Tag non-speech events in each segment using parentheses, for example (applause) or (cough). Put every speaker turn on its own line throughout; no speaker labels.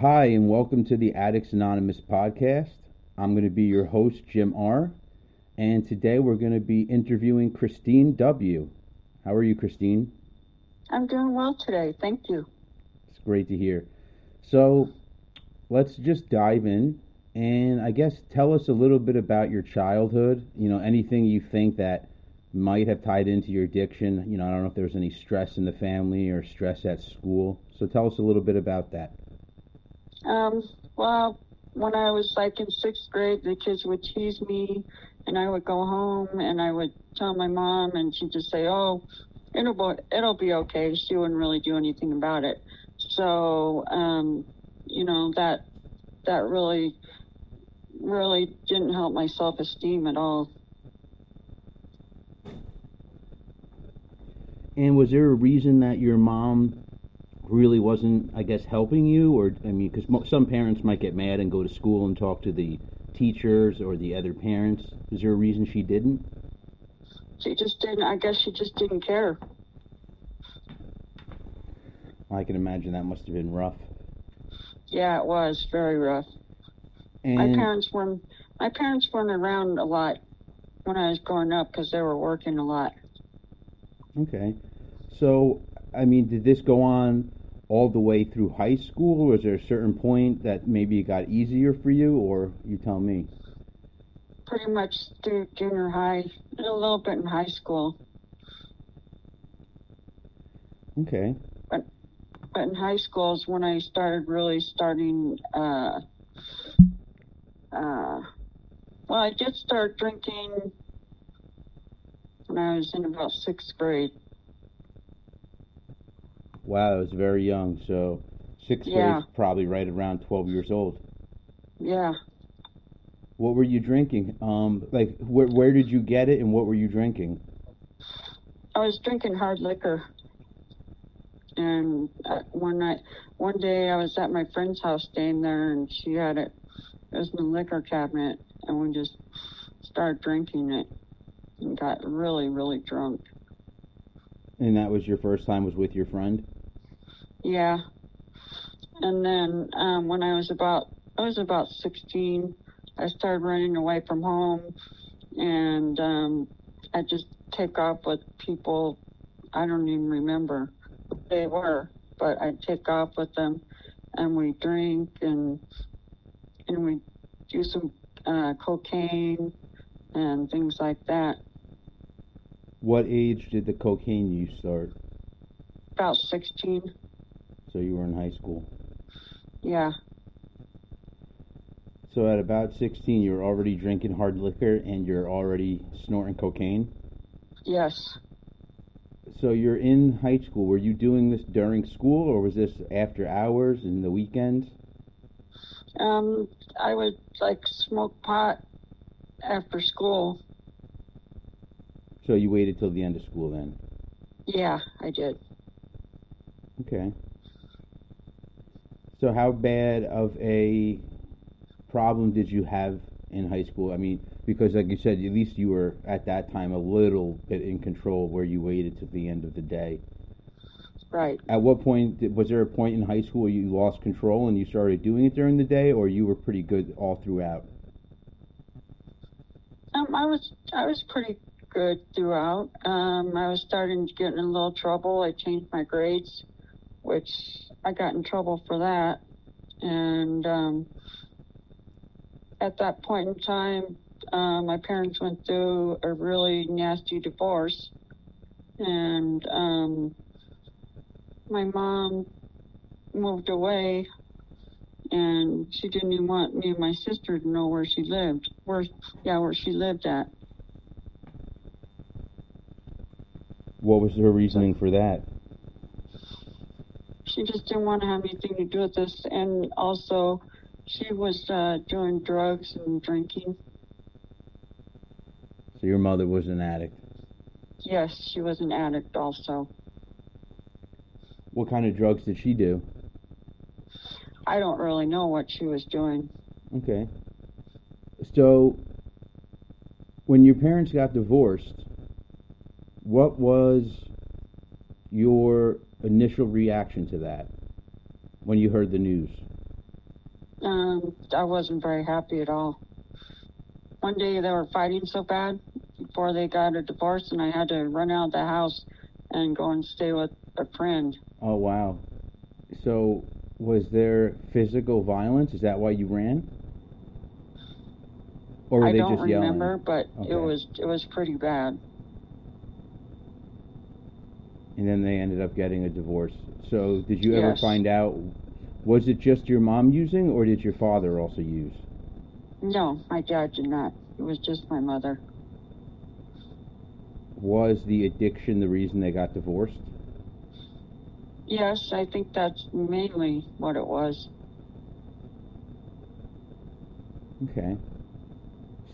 Hi, and welcome to the Addicts Anonymous podcast. I'm going to be your host, Jim R. And today we're going to be interviewing Christine W. How are you, Christine?
I'm doing well today. Thank you.
It's great to hear. So let's just dive in and I guess tell us a little bit about your childhood. You know, anything you think that might have tied into your addiction. You know, I don't know if there was any stress in the family or stress at school. So tell us a little bit about that.
Um, well, when I was like in sixth grade, the kids would tease me, and I would go home and I would tell my mom, and she'd just say, "Oh, it'll be, it'll be okay." She wouldn't really do anything about it. So, um, you know that that really really didn't help my self esteem at all.
And was there a reason that your mom really wasn't, I guess, helping you? Or, I mean, because mo- some parents might get mad and go to school and talk to the teachers or the other parents. Is there a reason she didn't?
She just didn't, I guess she just didn't care.
I can imagine that must have been rough.
Yeah, it was very rough.
And
My parents weren't, my parents weren't around a lot when I was growing up because they were working a lot.
Okay. So, I mean, did this go on all the way through high school? Was there a certain point that maybe it got easier for you, or you tell me?
Pretty much through junior high, a little bit in high school.
Okay.
But in high school is when I started really starting, uh, uh, well, I did start drinking when I was in about sixth grade.
Wow, I was very young. So, sixth
Yeah.
grade, probably right around 12 years old.
Yeah.
What were you drinking? Um, like, where, where did you get it and what were you drinking?
I was drinking hard liquor. And uh, one night, one day I was at my friend's house staying there and she had it, it was in the liquor cabinet and we just started drinking it and got really, really drunk.
And that was your first time was with your friend?
Yeah. And then um, when I was about I was about 16, I started running away from home, and um, I just take off with people. I don't even remember who they were, but I take off with them, and we drink and and we do some uh, cocaine and things like that.
What age did the cocaine use start?
About 16,
So you were in high school.
yeah.
So at about 16, you're already drinking hard liquor and you're already snorting cocaine?
Yes.
So you're in high school. Were you doing this during school or was this after hours in the weekend?
Um, I would like smoke pot after school.
So you waited till the end of school then?
Yeah, I did.
Okay. So how bad of a problem did you have in high school? I mean, because like you said, at least you were at that time a little bit in control where you waited till the end of the day.
Right.
At what point was there a point in high school where you lost control and you started doing it during the day, or you were pretty good all throughout?
Um, I was I was pretty good throughout. Um, I was starting to get in a little trouble. I changed my grades, which I got in trouble for that. And um, at that point in time, uh, my parents went through a really nasty divorce, and um, my mom moved away and she didn't even want me and my sister to know where she lived. Where, yeah, where she lived at.
What was her reasoning for that?
She just didn't want to have anything to do with this, and also, she was uh, doing drugs and drinking.
So your mother was an addict.
Yes, she was an addict also.
What kind of drugs did she do?
I don't really know what she was doing.
Okay. So, when your parents got divorced, what was your initial reaction to that when you heard the news?
Um, I wasn't very happy at all. One day they were fighting so bad before they got a divorce, and I had to run out of the house and go and stay with a friend.
Oh wow. So was there physical violence? Is that why you ran? Or were
I
they
don't
just yelling?
remember, but
Okay.
it was it was pretty bad.
And then they ended up getting a divorce. So did you ever
Yes.
find out was it just your mom using or did your father also use?
No, my dad did not. It was just my mother.
Was the addiction the reason they got divorced?
Yes, I think that's mainly what it was.
Okay.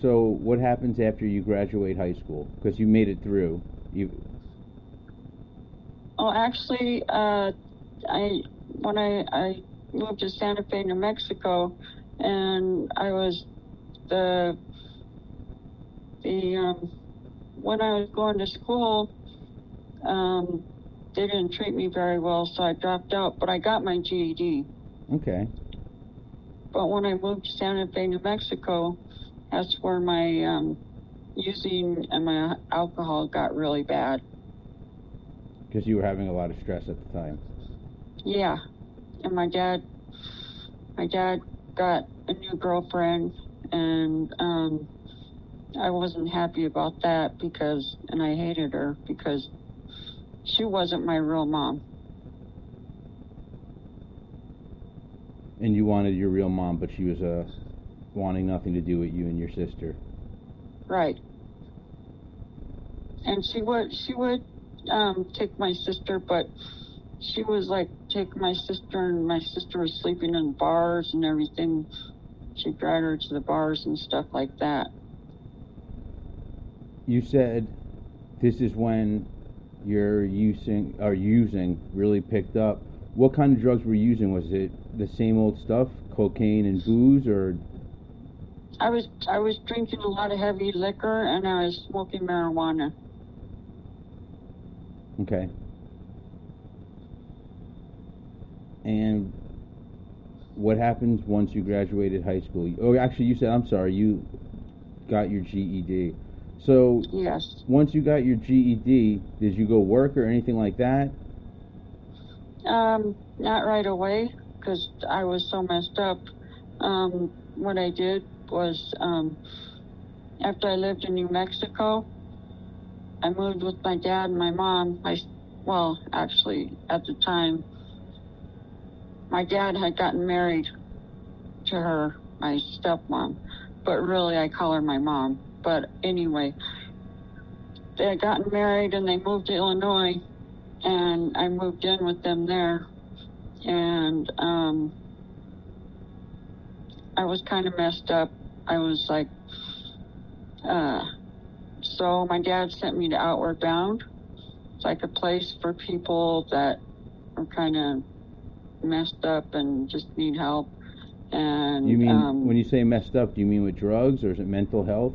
So what happens after you graduate high school? Because you made it through. You
Oh, actually, uh, I when I I moved to Santa Fe, New Mexico, and I was the the um, when I was going to school, um, they didn't treat me very well, so I dropped out. But I got my GED.
okay.
But when I moved to Santa Fe, New Mexico, that's where my um, using and my alcohol got really bad.
Because you were having a lot of stress at the time.
Yeah, and my dad, my dad got a new girlfriend, and um, I wasn't happy about that because, and I hated her because she wasn't my real mom.
And you wanted your real mom, but she was uh, wanting nothing to do with you and your sister.
Right. And she would, she would um, take my sister, but she was like take my sister, and my sister was sleeping in bars and everything. She dragged her to the bars and stuff like that.
You said this is when your using or using really picked up. What kind of drugs were you using? Was it the same old stuff, cocaine and booze, or
I was I was drinking a lot of heavy liquor and I was smoking marijuana.
Okay? And what happens once you graduated high school? Oh, actually, you said I'm sorry. You got your GED. So
Yes.
once you got your GED, did you go work or anything like that?
Um, not right away because I was so messed up. Um, what I did was um, after I lived in New Mexico, I moved with my dad and my mom. I well, actually, at the time, my dad had gotten married to her, my stepmom, but really I call her my mom. But anyway, they had gotten married and they moved to Illinois, and I moved in with them there, and um, I was kind of messed up. I was like, uh, so my dad sent me to Outward Bound. It's like a place for people that are kind of messed up and just need help. And
You mean
um,
when you say messed up? Do you mean with drugs or is it mental health?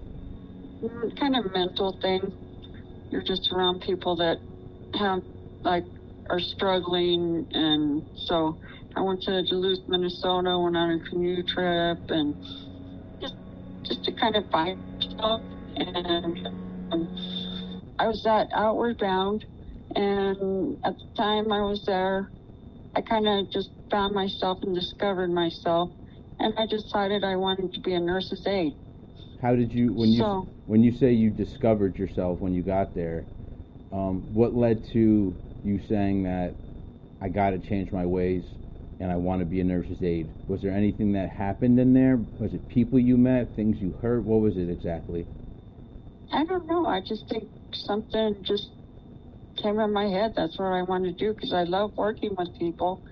Mm, kind of mental thing. You're just around people that have like are struggling, and so I went to Duluth, Minnesota, went on a canoe trip, and just just to kind of find myself. And um, I was at Outward Bound, and at the time I was there, I kind of just found myself and discovered myself, and I decided I wanted to be a nurse's aide.
How did you when you
So-
when you say you discovered yourself when you got there? Um, what led to you saying that I got to change my ways and I want to be a nurse's aide? Was there anything that happened in there? Was it people you met, things you heard? What was it exactly?
I don't know. I just think something just came in my head. That's what I want to do because I love working with people.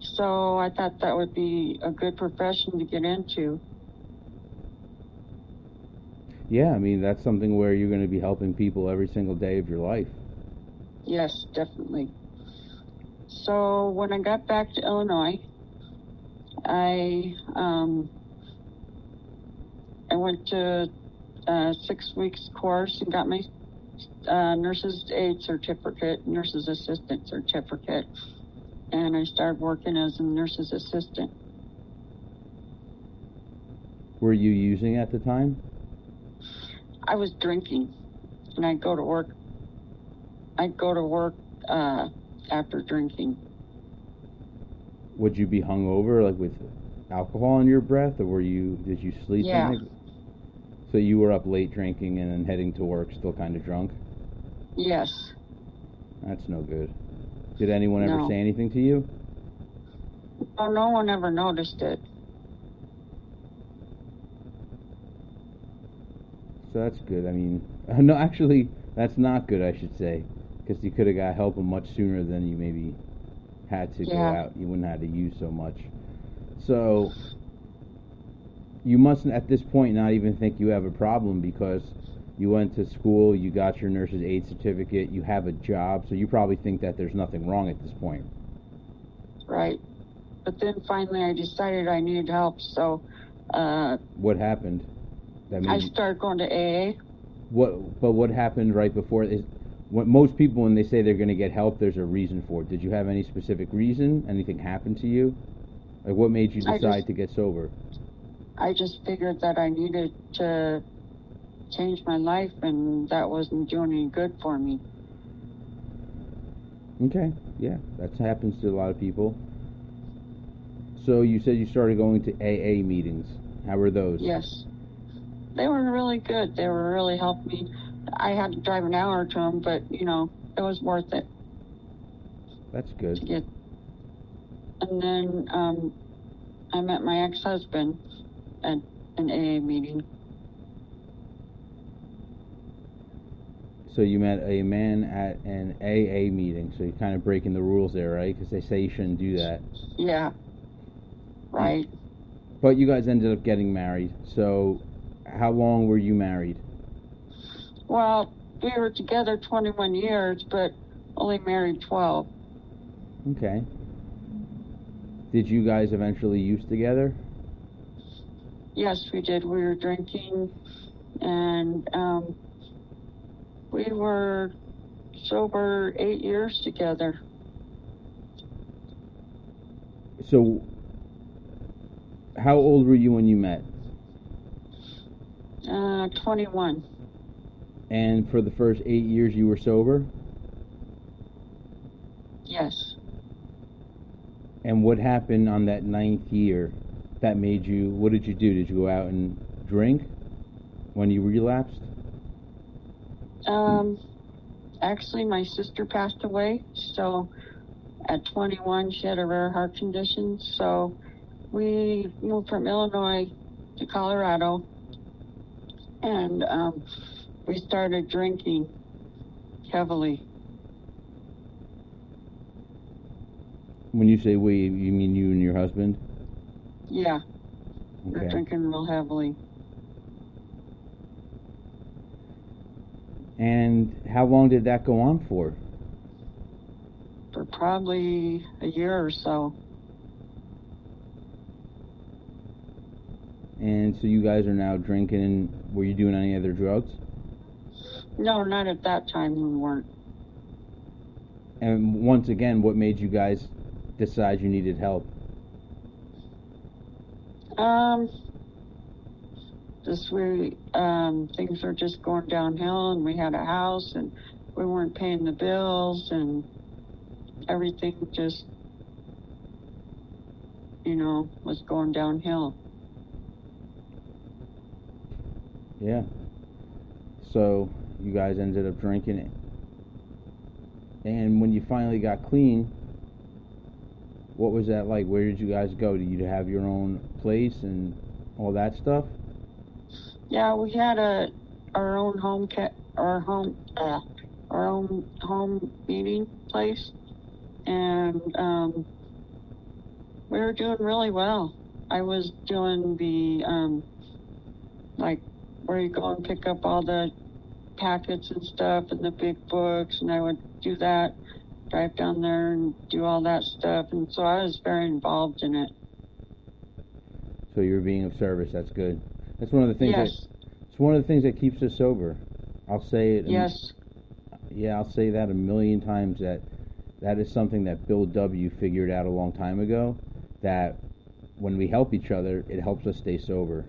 So I thought that would be a good profession to get into.
Yeah, I mean that's something where you're going to be helping people every single day of your life.
Yes, definitely. So when I got back to Illinois, I um, I went to six weeks course and got my uh, nurse's aide certificate, nurse's assistant certificate, and I started working as a nurse's assistant.
were you using at the time?
I was drinking, and I'd go to work. I'd go to work uh, after drinking.
Would you be hungover, like with alcohol in your breath, or were you? Did you sleep?
Yeah.
in? So you were up late drinking and then heading to work, still kind of drunk.
Yes.
That's no good. Did anyone ever say anything to you?
Oh, no one ever noticed it.
So that's good. I mean, (laughs) no, actually, that's not good. I should say, because you could have got help much sooner than you maybe had to go
Yeah.
out. You wouldn't have to use so much. So you mustn't, at this point, not even think you have a problem because you went to school, you got your nurse's aide certificate, you have a job, so you probably think that there's nothing wrong at this point.
Right. But then finally I decided I needed help, so uh,
What happened? That
I
made
started going to AA.
What? But what happened right before? Is what most people when they say they're going to get help, there's a reason for it. Did you have any specific reason? Anything happened to you? Like what made you decide
just-
to get sober?
I just figured that I needed to change my life, and that wasn't doing any good for me.
Okay, yeah, that happens to a lot of people. So you said you started going to AA meetings. How were those?
Yes. They were really good. They were really helped me. I had to drive an hour to them, but you know, it was worth it
That's
to
good.
get. And then um, I met my ex-husband at an AA meeting.
So you met a man at an AA meeting. So you're kind of breaking the rules there, right? Because they say you shouldn't do that.
Yeah. Right.
But you guys ended up getting married. So how long were you married?
Well, we were together 21 years, but only married 12.
Okay. Did you guys eventually use together?
Yes, we did. We were drinking, and um, we were sober eight years together.
So, how old were you when you met?
Uh, 21.
And for the first eight years, you were sober?
Yes.
And what happened on that ninth year that made you, what did you do? Did you go out and drink when you relapsed?
Um, actually, my sister passed away, so at 21, she had a rare heart condition. So we moved from Illinois to Colorado, and um, we started drinking heavily.
When you say we, you mean you and your husband?
Yeah,
Okay.
drinking real heavily.
And how long did that go on for?
for probably a year or so.
And so you guys are now drinking. Were you doing any other drugs?
No, not at that time we weren't.
And once again, what made you guys decide you needed help?
Um, just we um, things were just going downhill, and we had a house, and we weren't paying the bills, and everything just, you know, was going downhill.
Yeah. So you guys ended up drinking it. And when you finally got clean, what was that like? Where did you guys go? Did you have your own place and all that stuff?
Yeah, we had a our own home ca- our home uh, our own home meeting place, and um, we were doing really well. I was doing the um, like where you go and pick up all the packets and stuff and the big books, and I would do that, drive down there and do all that stuff, and so I was very involved in it.
So you were being of service. That's good. That's one of the things.
yes,
That, it's one of the things that keeps us sober. I'll say it.
yes,
Yeah, I'll say that a million times. That that is something that Bill W. figured out a long time ago. That when we help each other, it helps us stay sober.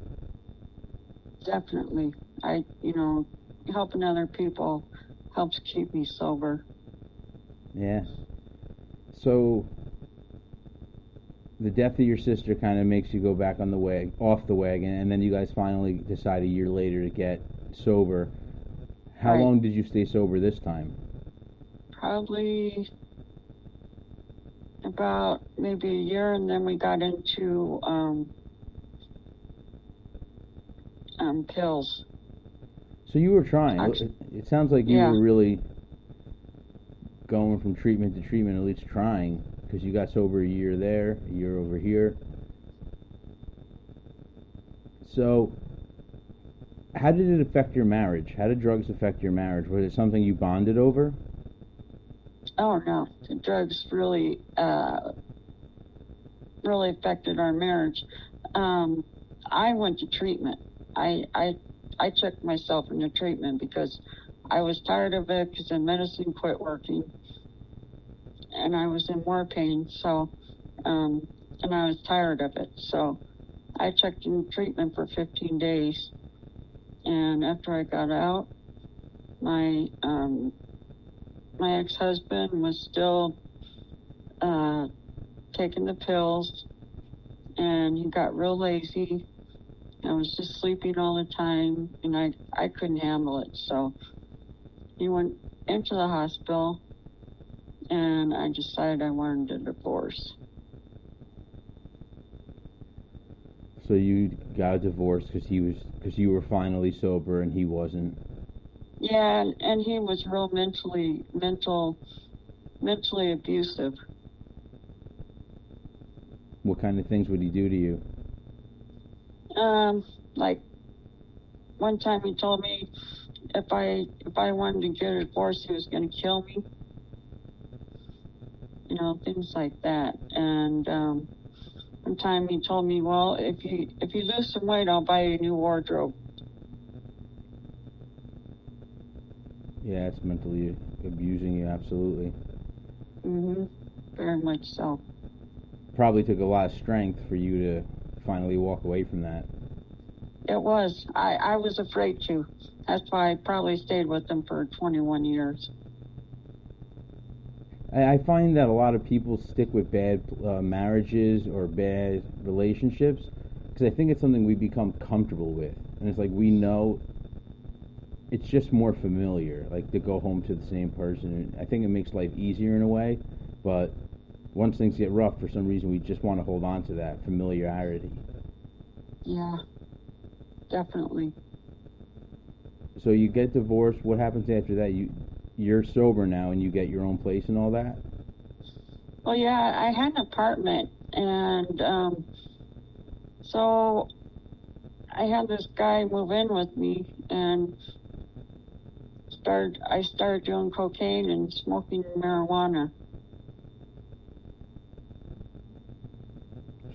definitely. I, you know, helping other people helps keep me sober.
Yeah. So the death of your sister kind of makes you go back on the way off the wagon, and then you guys finally decide a year later to get sober. How
Right.
long did you stay sober this time?
Probably about maybe a year, and then we got into um, um, pills.
So you were trying.
Actu-
It, it sounds like you
Yeah.
were really going from treatment to treatment, at least trying, because you got sober a year there, a year over here. So, how did it affect your marriage? How did drugs affect your marriage? Was it something you bonded over?
Oh no, the drugs really, uh, really affected our marriage. Um, I went to treatment. I, I, I checked myself into treatment because I was tired of it because the medicine quit working, and I was in more pain. So, um, and I was tired of it. So, I checked in treatment for 15 days, and after I got out, my um, my ex-husband was still uh, taking the pills and he got real lazy i was just sleeping all the time and i i couldn't handle it so he went into the hospital and i decided i wanted a divorce
So you got a divorce because he was because you were finally sober and he wasn't.
yeah and, and he was real mentally mental mentally abusive
What kind of things would he do to you?
Um, like one time he told me if I if I wanted to get a divorce, he was going to kill me. You know, things like that. And um, one time he told me, "Well, if you if you lose some weight, I'll buy you a new wardrobe."
Yeah, it's mentally abusing you, absolutely.
hmm Very much so.
Probably took a lot of strength for you to finally walk away from that.
It was. I I was afraid to. That's why I probably stayed with them for 21 years.
I, I find that a lot of people stick with bad uh, marriages or bad relationships because I think it's something we become comfortable with, and it's like we know. It's just more familiar, like to go home to the same person. I think it makes life easier in a way, but once things get rough, for some reason, we just want to hold on to that familiarity.
Yeah, definitely.
So you get divorced. What happens after that? You you're sober now, and you get your own place and all that.
Well, yeah, I had an apartment, and um, so I had this guy move in with me, and started. I started doing cocaine and smoking marijuana.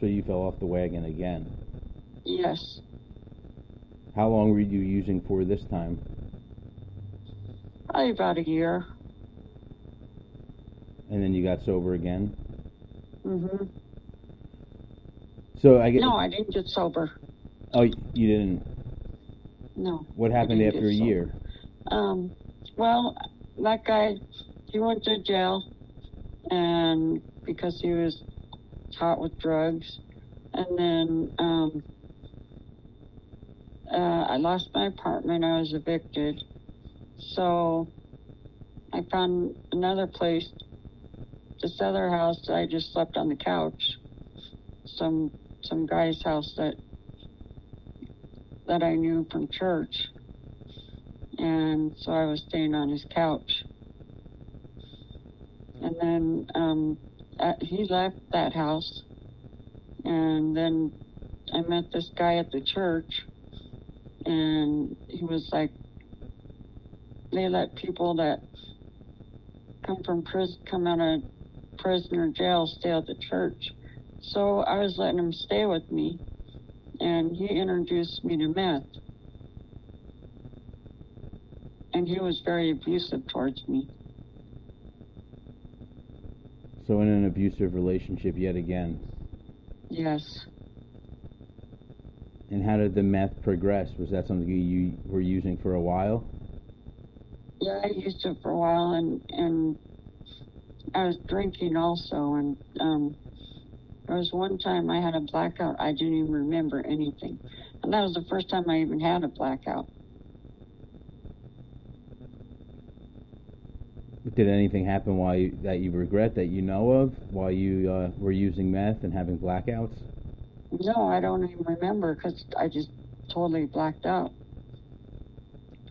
So you fell off the wagon again.
Yes,
How long were you using for this time?
Probably about a year.
And then you got sober again.
hmm
So I get.
No, I didn't get sober.
Oh, you didn't.
No.
What happened after a year?
Um, well, that guy, he went to jail, and because he was caught with drugs, and then um, uh, I lost my apartment. I was evicted, so I found another place. This other house, I just slept on the couch. Some some guy's house that that I knew from church and so I was staying on his couch. And then um, uh, he left that house, and then I met this guy at the church, and he was like, they let people that come from prison, come out of prison or jail, stay at the church. So I was letting him stay with me, and he introduced me to meth and he was very abusive towards me.
So in an abusive relationship yet again.
Yes.
And how did the meth progress? Was that something you, you were using for a while?
Yeah, I used it for a while, and and I was drinking also, and um, there was one time I had a blackout. I didn't even remember anything, and that was the first time I even had a blackout.
Did anything happen while you, that you regret that you know of while you uh, were using meth and having blackouts?
No, I don't even remember because I just totally blacked out.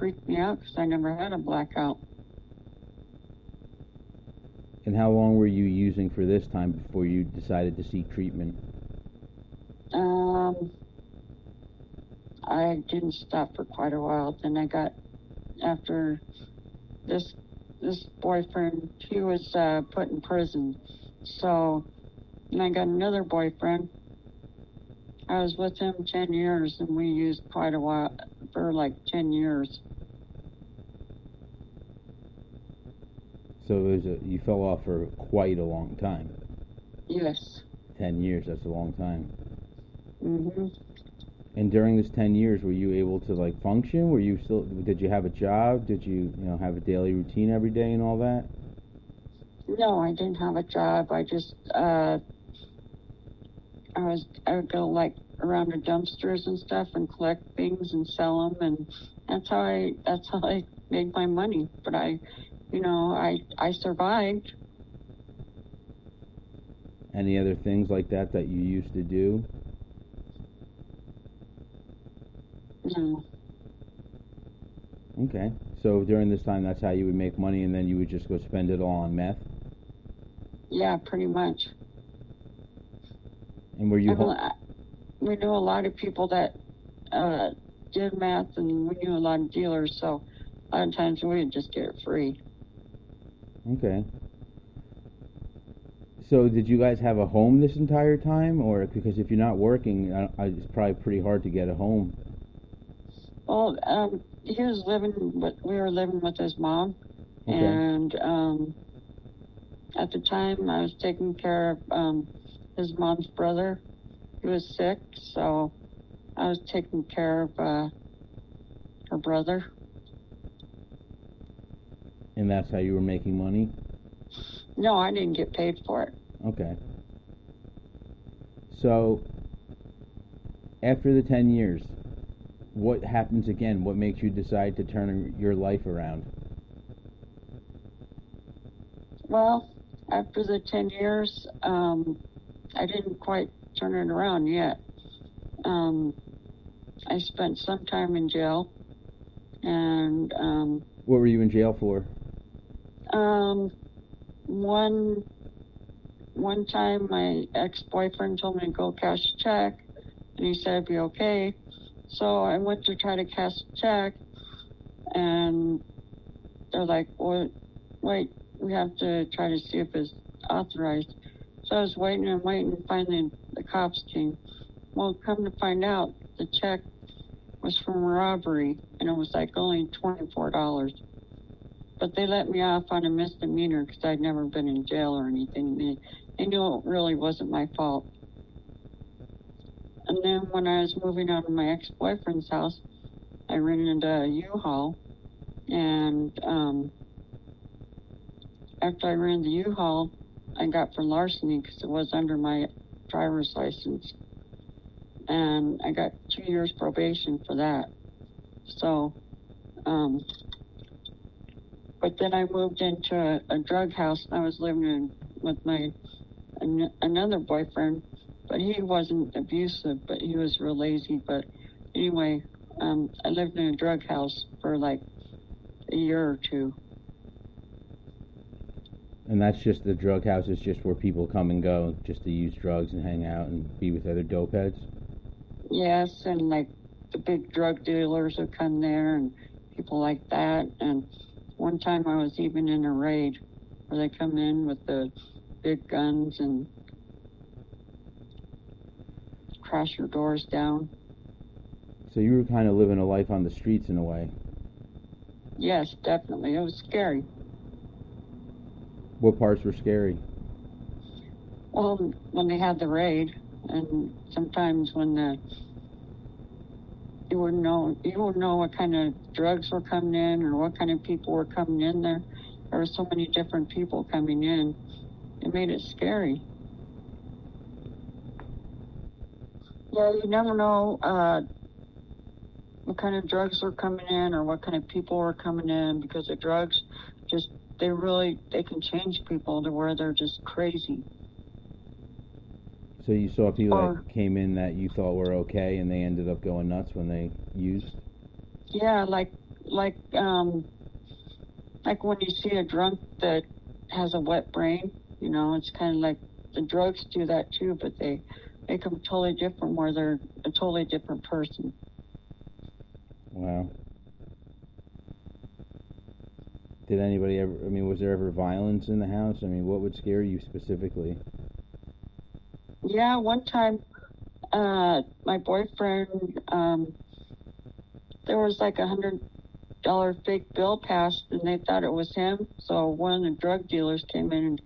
Freaked me out because I never had a blackout.
And how long were you using for this time before you decided to seek treatment?
Um, I didn't stop for quite a while. Then I got after this this boyfriend. He was uh, put in prison, so and I got another boyfriend. I was with him ten years, and we used quite a while for like ten years.
So it was a, you fell off for quite a long time.
Yes.
Ten years, that's a long time.
Mhm.
And during this ten years, were you able to like function? Were you still? Did you have a job? Did you you know have a daily routine every day and all that?
No, I didn't have a job. I just uh, I was I would go like around the dumpsters and stuff and collect things and sell them, and that's how I that's how I made my money. But I, you know, I I survived.
Any other things like that that you used to do?
No.
Okay. So during this time, that's how you would make money, and then you would just go spend it all on meth.
Yeah, pretty much.
And were you?
I I- we knew a lot of people that uh, did meth, and we knew a lot of dealers. So a lot of times we would just get it free.
okay. So did you guys have a home this entire time, or because if you're not working, I, I, it's probably pretty hard to get a home.
Well, um, he was living with, we were living with his mom,
Okay.
and um, at the time I was taking care of um, his mom's brother. He was sick, so I was taking care of uh, her brother.
And that's how you were making money.
No, I didn't get paid for it.
Okay. So, after the 10 years, what happens again? What makes you decide to turn your life around?
Well, after the 10 years, um, I didn't quite turn it around yet. Um, I spent some time in jail, and um,
What were you in jail for?
Um, one one time my ex-boyfriend told me to go cash a check, and he said it'd be okay. So I went to try to cash a check, and they're like, "Well, wait, we have to try to see if it's authorized." So I was waiting and waiting, and finally the cops came. Well, come to find out, the check was from a robbery, and it was like only twenty-four dollars but they let me off on a misdemeanor because I'd never been in jail or anything. They, they knew it really wasn't my fault. And then when I was moving out of my ex-boyfriend's house, I rented into a U-Haul, and um, after I rented the U-Haul, I got for larceny because it was under my driver's license, and I got two years probation for that. So. Um, but then I moved into a, a drug house and I was living in, with my an, another boyfriend, but he wasn't abusive, but he was real lazy. But anyway, um, I lived in a drug house for like a year or two.
And that's just the drug house is just where people come and go just to use drugs and hang out and be with other dope heads.
Yes, and like the big drug dealers would come there and people like that. And one time I was even in a raid where they come in with the big guns and crash your doors down.
So you were kind of living a life on the streets in a way.
Yes, definitely. It was scary.
What parts were scary?
Well, when they had the raid, and sometimes when the you wouldn't know you wouldn't know what kind of drugs were coming in or what kind of people were coming in there. There were so many different people coming in. It made it scary. Yeah, you never know uh, what kind of drugs were coming in or what kind of people were coming in because the drugs just they really they can change people to where they're just crazy.
So you saw people
Or-
that came in that you thought were okay, and they ended up going nuts when they used.
Yeah, like like um like when you see a drunk that has a wet brain, you know, it's kind of like the drugs do that too, but they make them totally different where they're a totally different person.
Wow. Did anybody ever? I mean, was there ever violence in the house? I mean, what would scare you specifically?
Yeah, one time uh my boyfriend um there was like a hundred dollar fake bill passed and they thought it was him, so one of the drug dealers came in and,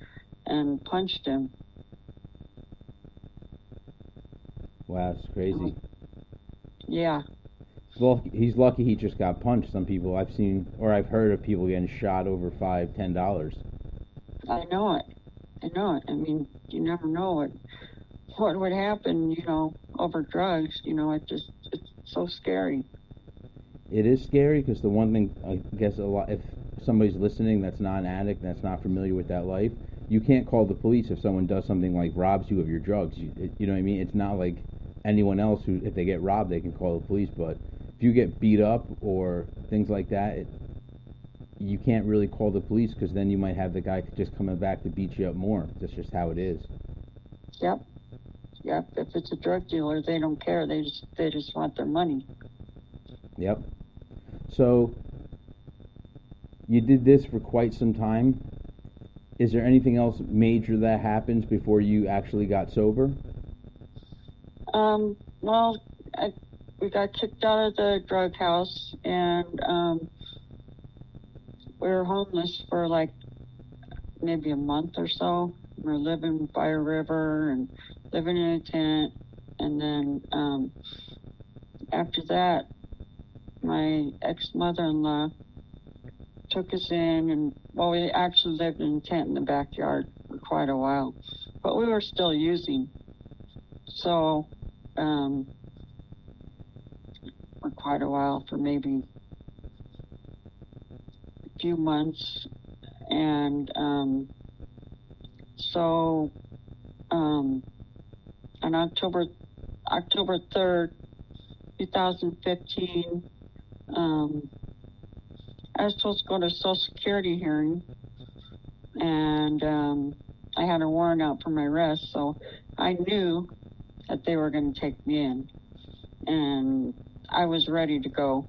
and punched him.
Wow, it's crazy.
Yeah.
Well, he's lucky he just got punched. Some people I've seen or I've heard of people getting shot over five, ten dollars.
I know it. I know it. I mean, you never know what what would happen, you know, over drugs. You know, it just it's so scary.
It is scary because the one thing I guess a lot if somebody's listening that's not an addict that's not familiar with that life, you can't call the police if someone does something like robs you of your drugs. You, you know what I mean? It's not like anyone else who if they get robbed they can call the police, but if you get beat up or things like that, it, you can't really call the police because then you might have the guy just coming back to beat you up more. That's just how it is.
Yep. Yep. If it's a drug dealer, they don't care. They just they just want their money.
Yep. So you did this for quite some time. Is there anything else major that happens before you actually got sober?
Um, well, I, we got kicked out of the drug house and um, we were homeless for like maybe a month or so. We were living by a river and living in a tent. And then um, after that, my ex mother in law took us in, and well, we actually lived in a tent in the backyard for quite a while, but we were still using. So, um, quite a while, for maybe a few months, and um, so um, on October October third, two thousand fifteen. Um, I was supposed to go to a Social Security hearing, and um, I had a warrant out for my arrest, so I knew that they were going to take me in, and I was ready to go.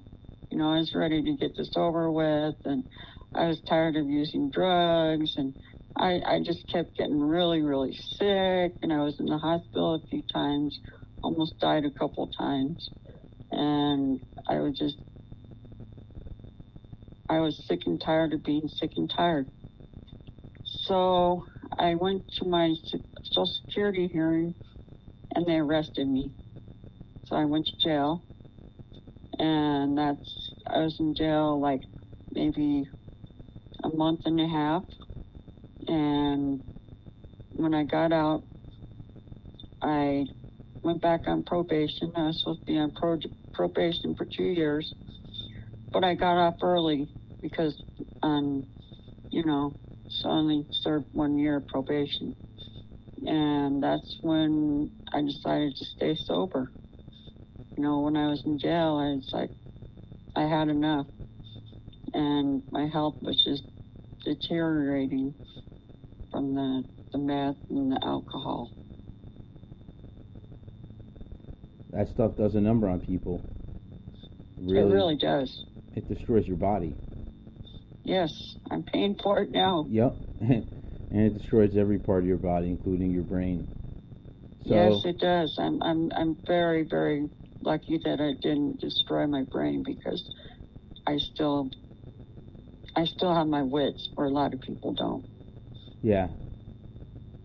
You know, I was ready to get this over with, and I was tired of using drugs, and I, I just kept getting really, really sick, and I was in the hospital a few times, almost died a couple times, and I was just I was sick and tired of being sick and tired. So I went to my Social Security hearing and they arrested me. So I went to jail. And that's, I was in jail like maybe a month and a half. And when I got out, I went back on probation. I was supposed to be on pro- probation for two years. But I got off early because, um, you know, so I only served one year of probation. And that's when I decided to stay sober. You know, when I was in jail, I was like, I had enough. And my health was just deteriorating from the, the meth and the alcohol.
That stuff does a number on people.
Really, It really does.
it destroys your body.
Yes, I'm paying for it now.
Yep. (laughs) and it destroys every part of your body, including your brain. So
yes, it does. I'm I'm I'm very very lucky that I didn't destroy my brain because I still I still have my wits, where a lot of people don't.
yeah,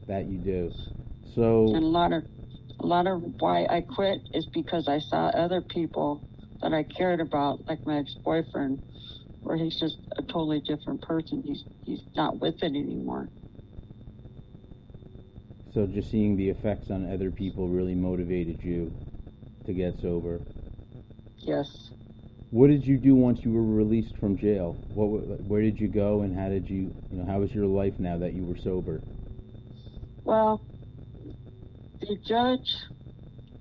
that you do. So
And a lot of a lot of why I quit is because I saw other people that I cared about, like my ex-boyfriend, where he's just a totally different person. He's he's not with it anymore.
So just seeing the effects on other people really motivated you to get sober.
Yes.
What did you do once you were released from jail? What, where did you go, and how did you, you know, how was your life now that you were sober?
Well, the judge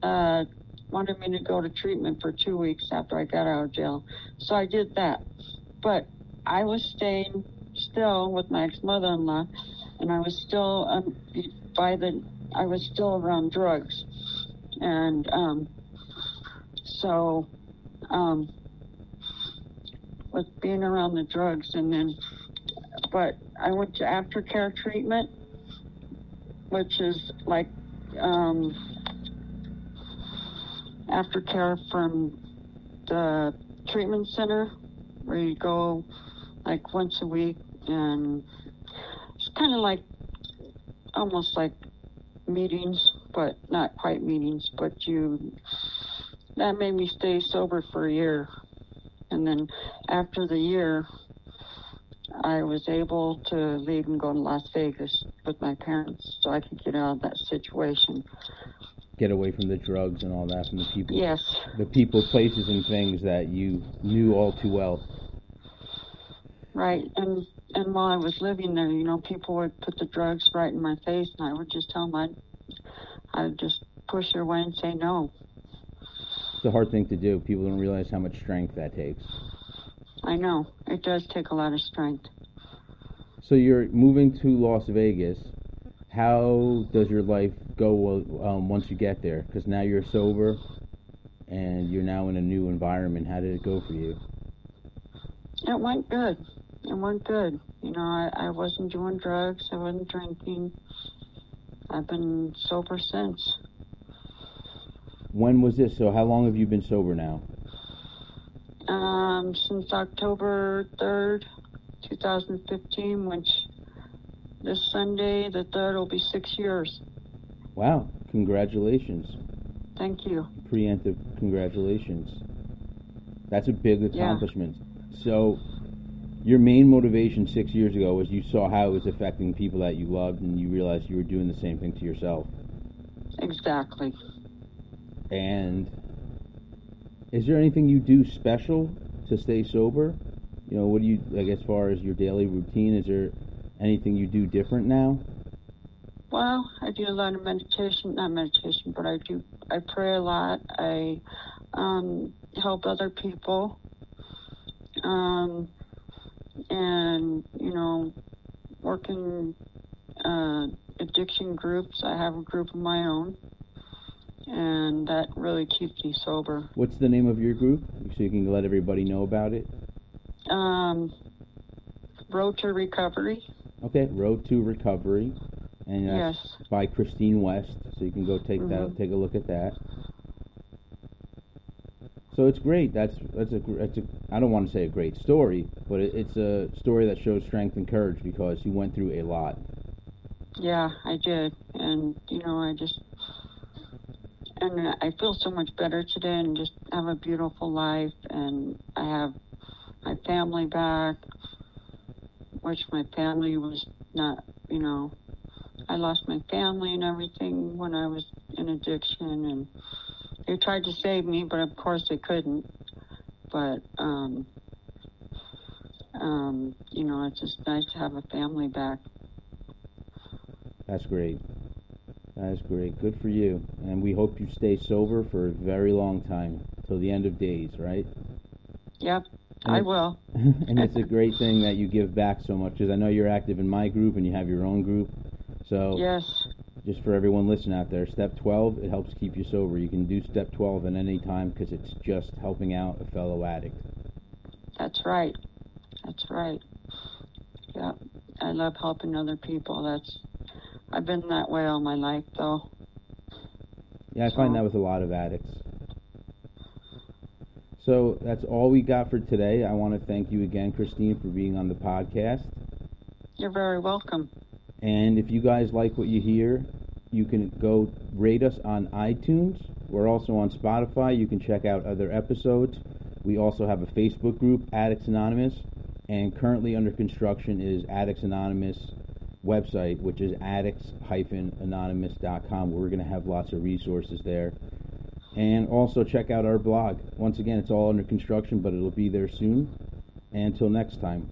uh, wanted me to go to treatment for two weeks after I got out of jail, so I did that. But I was staying still with my ex-mother-in-law, and I was still um, by the, I was still around drugs, and um, so um, with being around the drugs, and then, but I went to aftercare treatment, which is like um, aftercare from the treatment center, where you go like once a week, and it's kind of like almost like meetings, but not quite meetings, but you that made me stay sober for a year. And then after the year, I was able to leave and go to Las Vegas with my parents so I could get out of that situation.
Get away from the drugs and all that, from the people.
Yes.
The people, places, and things that you knew all too well.
Right. And and while I was living there, you know, people would put the drugs right in my face, and I would just tell them I'd, I'd just push it away and say no.
It's a hard thing to do. People don't realize how much strength that takes.
I know. It does take a lot of strength.
So you're moving to Las Vegas. How does your life go um, once you get there? Because now you're sober and you're now in a new environment. How did it go for you?
It went good. It went good. You know, I, I wasn't doing drugs. I wasn't drinking. I've been sober since.
When was this? So how long have you been sober now?
Um, since October 3rd, 2015, which this Sunday, the 3rd, will be six years.
Wow. Congratulations.
Thank you.
Preemptive congratulations. That's a big accomplishment. Yeah. So your main motivation six years ago was you saw how it was affecting people that you loved and you realized you were doing the same thing to yourself.
Exactly.
And is there anything you do special to stay sober? You know, what do you like as far as your daily routine? Is there anything you do different now?
Well, I do a lot of meditation, not meditation, but I do, I pray a lot. I um, help other people. Um, and, you know, working uh, addiction groups. I have a group of my own and that really keeps me sober.
What's the name of your group, so you can let everybody know about it?
Um, Road to Recovery.
Okay, Road to Recovery, and that's
yes.
by Christine West. So you can go take
mm-hmm.
that, take a look at that. So it's great. That's that's a that's a I don't want to say a great story, but it, it's a story that shows strength and courage because you went through a lot.
Yeah, I did, and you know, I just and I feel so much better today and just have a beautiful life and I have my family back which my family was not you know. I lost my family and everything when I was in addiction and they tried to save me but of course they couldn't. But um um you know it's just nice to have a family back.
That's great that's great. Good for you. And we hope you stay sober for a very long time, till the end of days, right?
Yep, and I will. (laughs)
and it's a great thing that you give back so much, because I know you're active in my group and you have your own group. So
yes,
just for everyone listening out there, step 12 it helps keep you sober. You can do step 12 at any time because it's just helping out a fellow addict.
That's right. That's right. Yeah, I love helping other people. That's I've been that way all my life, though.
Yeah, I so. find that with a lot of addicts. So that's all we got for today. I want to thank you again, Christine, for being on the podcast.
You're very welcome.
And if you guys like what you hear, you can go rate us on iTunes. We're also on Spotify. You can check out other episodes. We also have a Facebook group, Addicts Anonymous, and currently under construction is Addicts Anonymous website, which is addicts-anonymous.com, we're going to have lots of resources there. And also check out our blog. Once again, it's all under construction, but it'll be there soon. And until next time.